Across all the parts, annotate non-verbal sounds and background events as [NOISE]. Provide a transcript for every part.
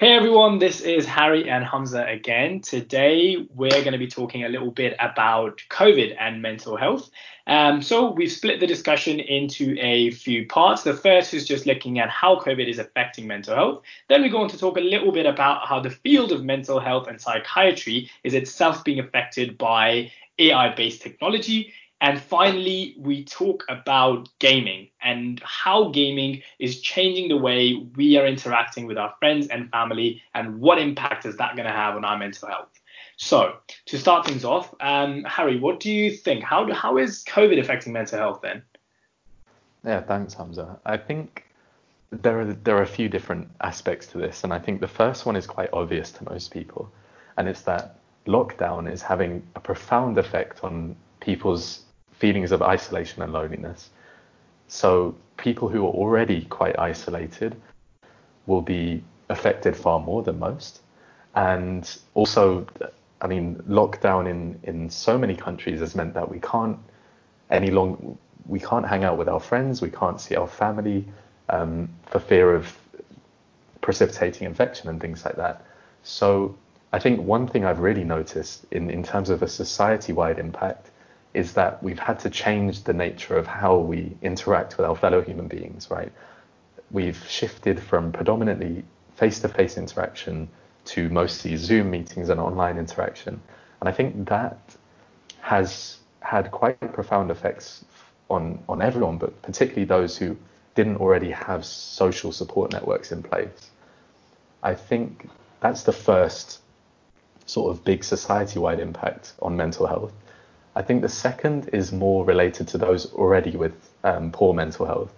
Hey everyone, this is Harry and Hamza again. Today we're going to be talking a little bit about COVID and mental health. Um, so we've split the discussion into a few parts. The first is just looking at how COVID is affecting mental health. Then we go on to talk a little bit about how the field of mental health and psychiatry is itself being affected by AI-based technology. And finally, we talk about gaming and how gaming is changing the way we are interacting with our friends and family, and what impact is that going to have on our mental health. So, to start things off, um, Harry, what do you think? How how is COVID affecting mental health then? Yeah, thanks, Hamza. I think there are there are a few different aspects to this, and I think the first one is quite obvious to most people, and it's that lockdown is having a profound effect on people's feelings of isolation and loneliness. So people who are already quite isolated will be affected far more than most. And also, I mean, lockdown in, in so many countries has meant that we can't any long we can't hang out with our friends, we can't see our family um, for fear of precipitating infection and things like that. So I think one thing I've really noticed in, in terms of a society-wide impact is that we've had to change the nature of how we interact with our fellow human beings, right? We've shifted from predominantly face to face interaction to mostly Zoom meetings and online interaction. And I think that has had quite profound effects on, on everyone, but particularly those who didn't already have social support networks in place. I think that's the first sort of big society wide impact on mental health. I think the second is more related to those already with um, poor mental health,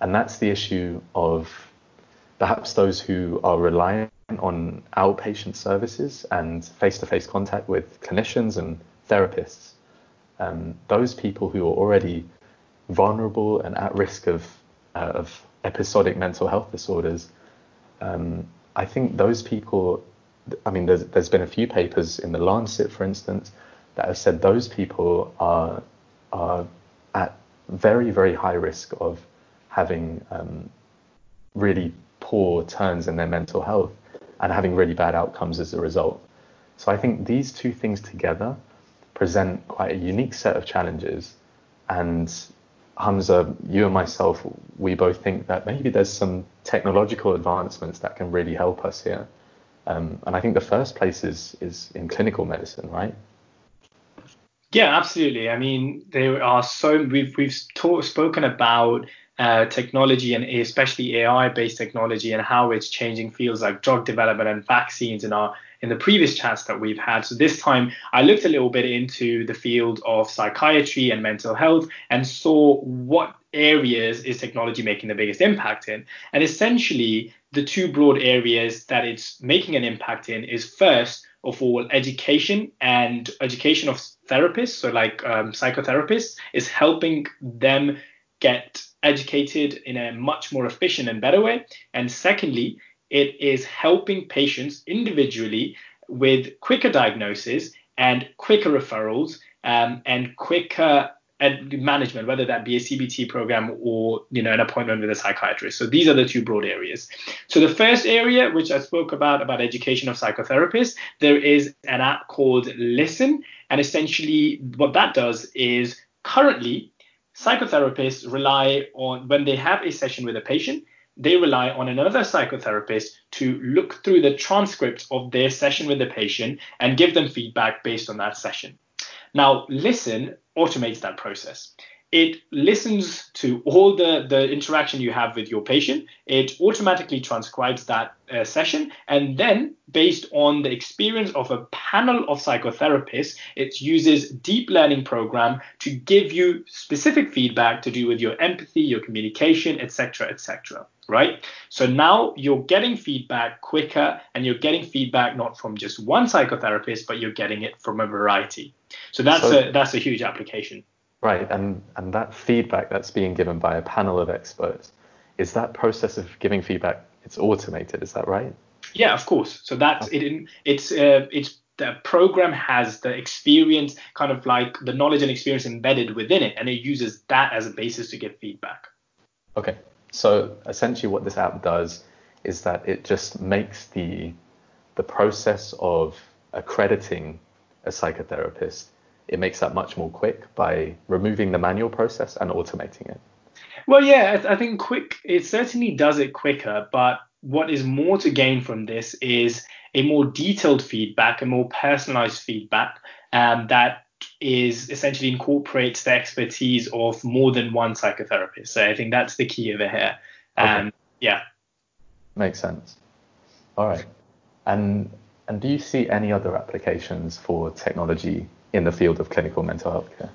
and that's the issue of perhaps those who are reliant on outpatient services and face-to-face contact with clinicians and therapists. Um, those people who are already vulnerable and at risk of uh, of episodic mental health disorders. Um, I think those people. I mean, there's there's been a few papers in the Lancet, for instance, that have said those people are are at very very high risk of having um, really poor turns in their mental health and having really bad outcomes as a result. So I think these two things together present quite a unique set of challenges. And Hamza, you and myself, we both think that maybe there's some technological advancements that can really help us here. Um, and I think the first place is is in clinical medicine, right? Yeah, absolutely. I mean, there are so we've we've talk, spoken about uh, technology and especially AI-based technology and how it's changing fields like drug development and vaccines in our in the previous chats that we've had. So this time I looked a little bit into the field of psychiatry and mental health and saw what areas is technology making the biggest impact in. And essentially the two broad areas that it's making an impact in is first of all education and education of therapists, so like um, psychotherapists, is helping them get educated in a much more efficient and better way. And secondly, it is helping patients individually with quicker diagnosis and quicker referrals um, and quicker management, whether that be a CBT program or you know an appointment with a psychiatrist. So these are the two broad areas. So the first area, which I spoke about about education of psychotherapists, there is an app called Lyssn, and essentially what that does is currently psychotherapists rely on when they have a session with a patient they rely on another psychotherapist to look through the transcript of their session with the patient and give them feedback based on that session. Now, Lyssn automates that process. It listens to all the, the interaction you have with your patient. It automatically transcribes that uh, session. And then, based on the experience of a panel of psychotherapists, it uses deep learning program to give you specific feedback to do with your empathy, your communication, etc., etc right? So now you're getting feedback quicker and you're getting feedback not from just one psychotherapist, but you're getting it from a variety. So that's so, a that's a huge application. Right, and and that feedback that's being given by a panel of experts, is that process of giving feedback it's automated, is that right? Yeah, of course. So that's it it's uh, it's the program has the experience kind of like the knowledge and experience embedded within it and it uses that as a basis to give feedback okay so essentially what this app does is that it just makes the the process of accrediting a psychotherapist it makes that much more quick by removing the manual process and automating it. Well, yeah, I think quick. It certainly does it quicker, but what is more to gain from this is a more detailed feedback, a more personalized feedback um, that is essentially incorporates the expertise of more than one psychotherapist. So I think that's the key over here. Um, okay. Yeah. Makes sense. All right. And and do you see any other applications for technology in the field of clinical mental health care?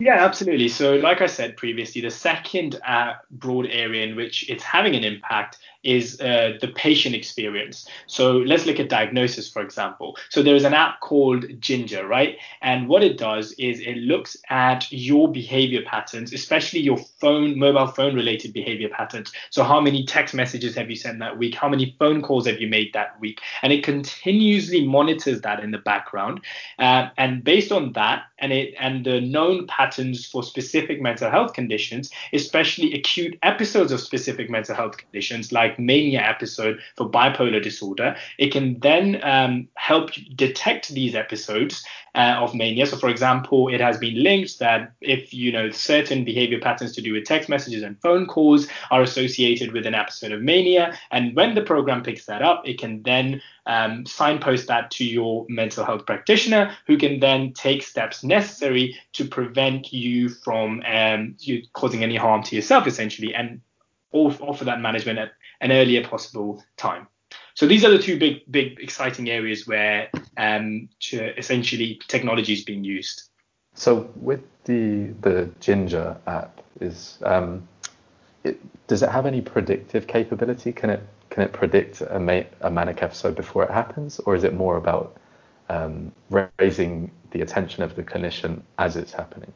Yeah, absolutely. So, like I said previously, the second uh, broad area in which it's having an impact is uh, the patient experience. So, let's look at diagnosis, for example. So, there's an app called Ginger, right? And what it does is it looks at your behavior patterns, especially your phone, mobile phone related behavior patterns. So, how many text messages have you sent that week? How many phone calls have you made that week? And it continuously monitors that in the background. Uh, and based on that, and it and the known patterns patterns for specific mental health conditions, especially acute episodes of specific mental health conditions, like mania episode for bipolar disorder. It can then um, help detect these episodes uh, of mania. So, for example, it has been linked that if you know certain behavior patterns to do with text messages and phone calls are associated with an episode of mania, and when the program picks that up, it can then um, signpost that to your mental health practitioner, who can then take steps necessary to prevent you from um, you causing any harm to yourself, essentially, and offer that management at an earlier possible time. So these are the two big, big, exciting areas where um, essentially technology is being used. So with the the Ginger app, is um, it, does it have any predictive capability? Can it can it predict a, ma- a manic episode before it happens, or is it more about um, raising the attention of the clinician as it's happening?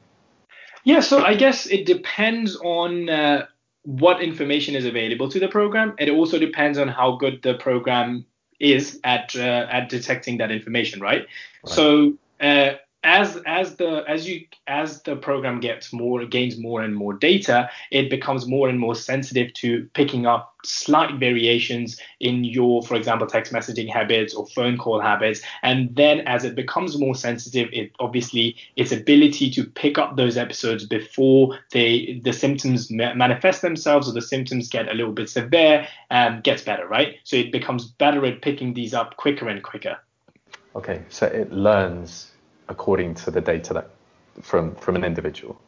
Yeah, so I guess it depends on uh, what information is available to the program. It also depends on how good the program is at uh, at detecting that information, right? right. So uh, as as the as you as the program gets more gains more and more data it becomes more and more sensitive to picking up slight variations in your for example text messaging habits or phone call habits. And then as it becomes more sensitive it obviously its ability to pick up those episodes before they the symptoms manifest themselves or the symptoms get a little bit severe um, gets better right? So it becomes better at picking these up quicker and quicker. Okay so it learns according to the data that from from an individual.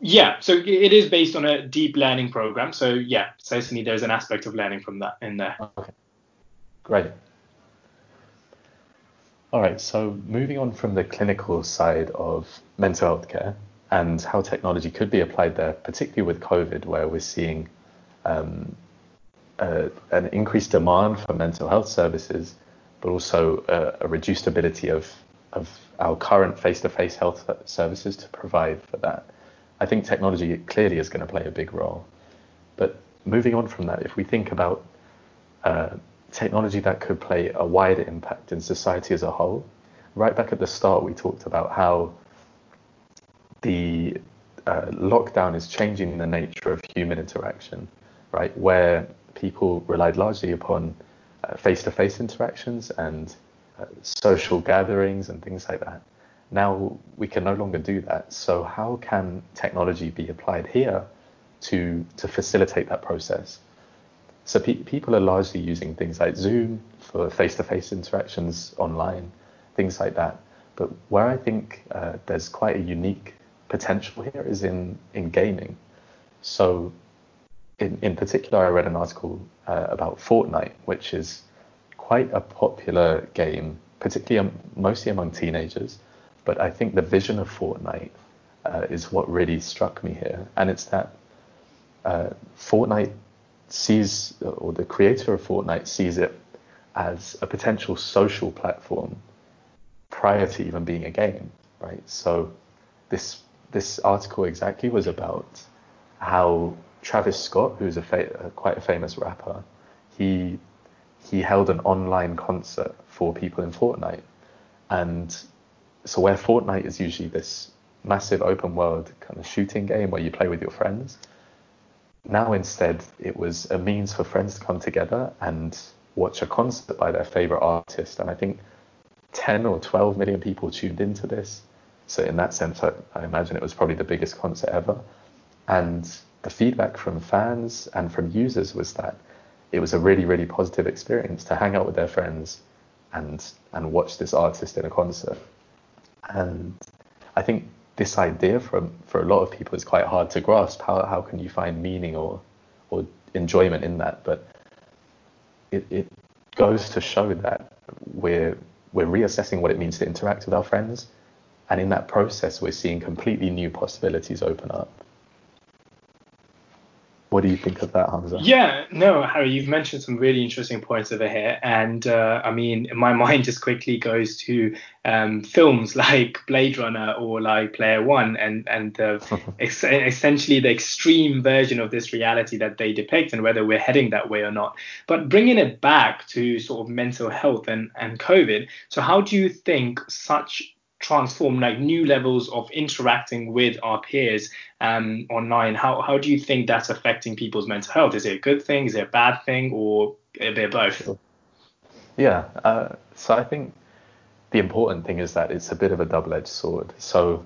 Yeah, so it is based on a deep learning program. So yeah, certainly there's an aspect of learning from that in there. Okay, great. All right, so moving on from the clinical side of mental health care and how technology could be applied there, particularly with COVID, where we're seeing um, uh, an increased demand for mental health services, but also a, a reduced ability of of our current face-to-face health services to provide for that. I think technology clearly is going to play a big role. But moving on from that, if we think about uh, technology that could play a wider impact in society as a whole, right back at the start, we talked about how the uh, lockdown is changing the nature of human interaction, right? Where people relied largely upon face to face interactions and social gatherings and things like that. Now we can no longer do that. So how can technology be applied here to to facilitate that process? So pe- people are largely using things like Zoom for face-to-face interactions online, things like that. But where I think uh, there's quite a unique potential here is in in gaming. So in, in particular, I read an article uh, about Fortnite, which is quite a popular game, particularly um, mostly among teenagers. But I think the vision of Fortnite uh, is what really struck me here, and it's that uh, Fortnite sees, or the creator of Fortnite sees it as a potential social platform prior to even being a game, right? So this this article exactly was about how Travis Scott, who's a fa- quite a famous rapper, he he held an online concert for people in Fortnite. And so where Fortnite is usually this massive open world kind of shooting game where you play with your friends, now instead it was a means for friends to come together and watch a concert by their favorite artist. And I think 10 or 12 million people tuned into this. So in that sense, I, I imagine it was probably the biggest concert ever. And the feedback from fans and from users was that it was a really, really positive experience to hang out with their friends and and watch this artist in a concert. And I think this idea for for a lot of people is quite hard to grasp. How how can you find meaning or or enjoyment in that? But it, it goes to show that we're we're reassessing what it means to interact with our friends, and in that process, we're seeing completely new possibilities open up. What do you think of that, Hamza? Yeah, no, Harry, you've mentioned some really interesting points over here, and uh, I mean, [LAUGHS] my mind just quickly goes to um, films [LAUGHS] like Blade Runner or like Player One, and and uh, [LAUGHS] ex- essentially the extreme version of this reality that they depict, and whether we're heading that way or not. But bringing it back to sort of mental health and and COVID, so how do you think such transform like new levels of interacting with our peers um, online? How, how do you think that's affecting people's mental health? Is it a good thing? Is it a bad thing? Or a bit of both? Yeah uh, so i think the important thing is that it's a bit of a double-edged sword. So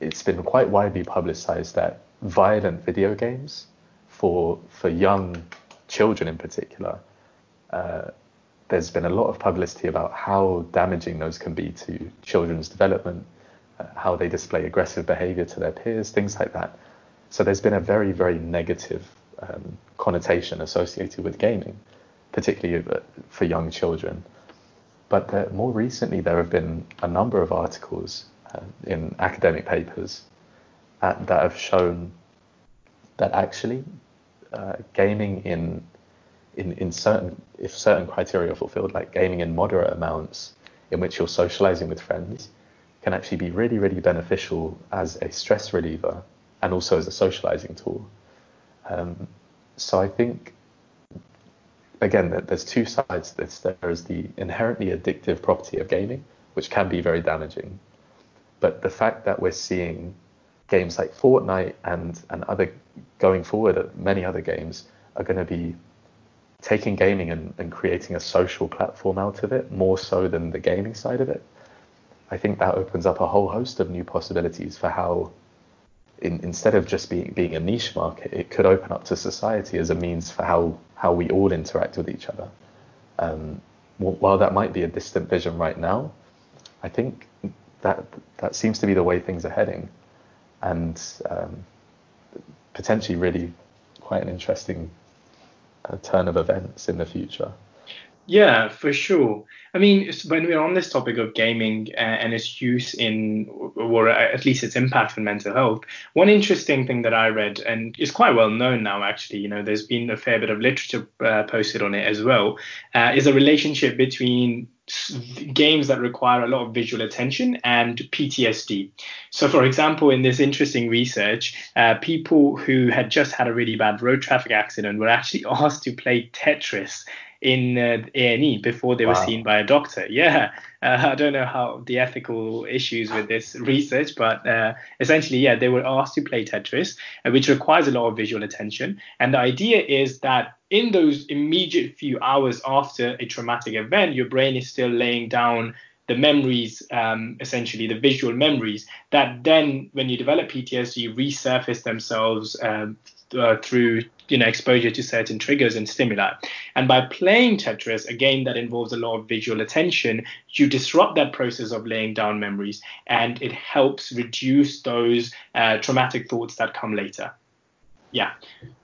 it's been quite widely publicized that violent video games for for young children in particular uh, there's been a lot of publicity about how damaging those can be to children's development, uh, how they display aggressive behavior to their peers, things like that. So there's been a very, very negative um, connotation associated with gaming, particularly uh, for young children. But uh, more recently, there have been a number of articles uh, in academic papers at, uh, that have shown that actually uh, gaming in in, in certain if certain criteria are fulfilled, like gaming in moderate amounts in which you're socializing with friends, can actually be really, really beneficial as a stress reliever and also as a socializing tool. Um, so I think again that there's two sides to this. There is the inherently addictive property of gaming, which can be very damaging, but the fact that we're seeing games like Fortnite and and other going forward, many other games are going to be taking gaming and, and creating a social platform out of it more so than the gaming side of it, I think that opens up a whole host of new possibilities for how, in, instead of just being being a niche market, it could open up to society as a means for how how we all interact with each other. Um, while that might be a distant vision right now, I think that that seems to be the way things are heading, and um, potentially really quite an interesting a turn of events in the future. Yeah, for sure. I mean, when we're on this topic of gaming uh, and its use in, or at least its impact on mental health, one interesting thing that I read, and is quite well known now, actually, you know, there's been a fair bit of literature uh, posted on it as well, uh, is a relationship between games that require a lot of visual attention and PTSD. So, for example, in this interesting research, uh, people who had just had a really bad road traffic accident were actually [LAUGHS] asked to play Tetris in uh, A&E before they wow. were seen by a doctor. Yeah, uh, I don't know how the ethical issues with this research, but uh, essentially, yeah, they were asked to play Tetris, uh, which requires a lot of visual attention. And the idea is that in those immediate few hours after a traumatic event, your brain is still laying down the memories, um, essentially the visual memories, that then, when you develop PTSD, resurface themselves um, uh, through you know exposure to certain triggers and stimuli. And by playing Tetris, a game that involves a lot of visual attention, you disrupt that process of laying down memories, and it helps reduce those uh, traumatic thoughts that come later. Yeah,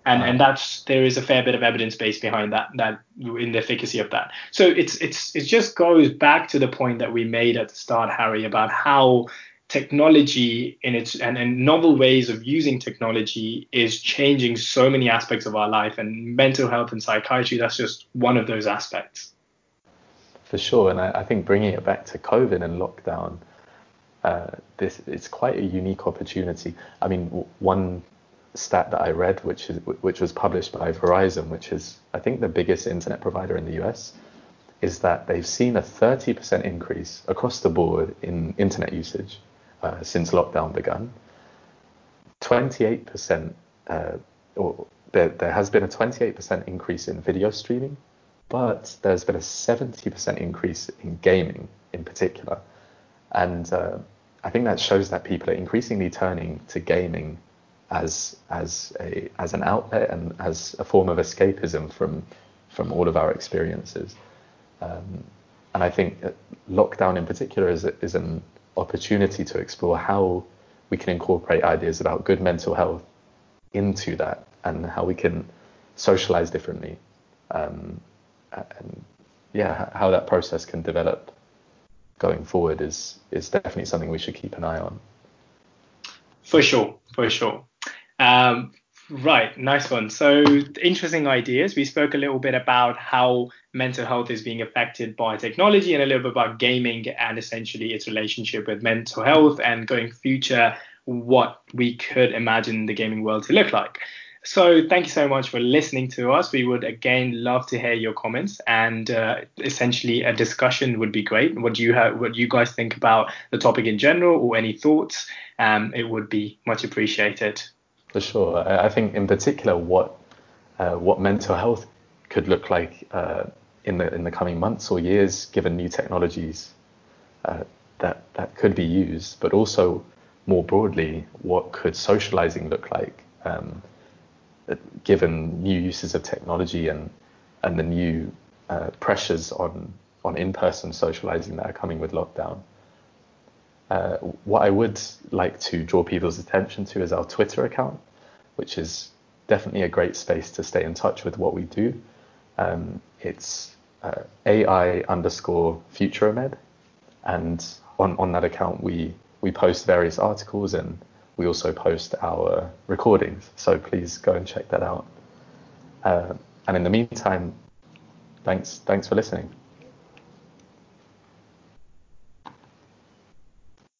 and and that's there is a fair bit of evidence base behind that that in the efficacy of that. So it's it's it just goes back to the point that we made at the start, Harry, about how technology in its and, and novel ways of using technology is changing so many aspects of our life and mental health and psychiatry. That's just one of those aspects. For sure. And i, I think bringing it back to covid and lockdown uh, this it's quite a unique opportunity. I mean one stat that i read which is which was published by verizon which is i think the biggest internet provider in the us is that they've seen a 30% increase across the board in internet usage uh, since lockdown began. 28% uh, or there, there has been a 28% increase in video streaming, but there's been a 70% increase in gaming in particular. And uh, I think that shows that people are increasingly turning to gaming as as a as an outlet and as a form of escapism from from all of our experiences. Um, and I think lockdown in particular is is an opportunity to explore how we can incorporate ideas about good mental health into that and how we can socialize differently. Um, and yeah, how that process can develop going forward is is definitely something we should keep an eye on. For sure, for sure. Um, right, nice one. So interesting ideas. We spoke a little bit about how mental health is being affected by technology and a little bit about gaming and essentially its relationship with mental health and going future what we could imagine the gaming world to look like. So thank you so much for listening to us. We would again love to hear your comments and uh, essentially a discussion would be great. What do you what you guys think about the topic in general or any thoughts? Um, it would be much appreciated. For sure. I think in particular what uh, what mental health could look like uh, in the in the coming months or years, given new technologies uh, that that could be used, but also more broadly, what could socializing look like? Um, given new uses of technology and and the new uh, pressures on on in-person socializing that are coming with lockdown. Uh, what I would like to draw people's attention to is our Twitter account, which is definitely a great space to stay in touch with what we do. Um, it's uh, AI underscore FutureMed, and on, on that account we we post various articles and we also post our recordings. So please go and check that out. Uh, and in the meantime, thanks thanks for listening.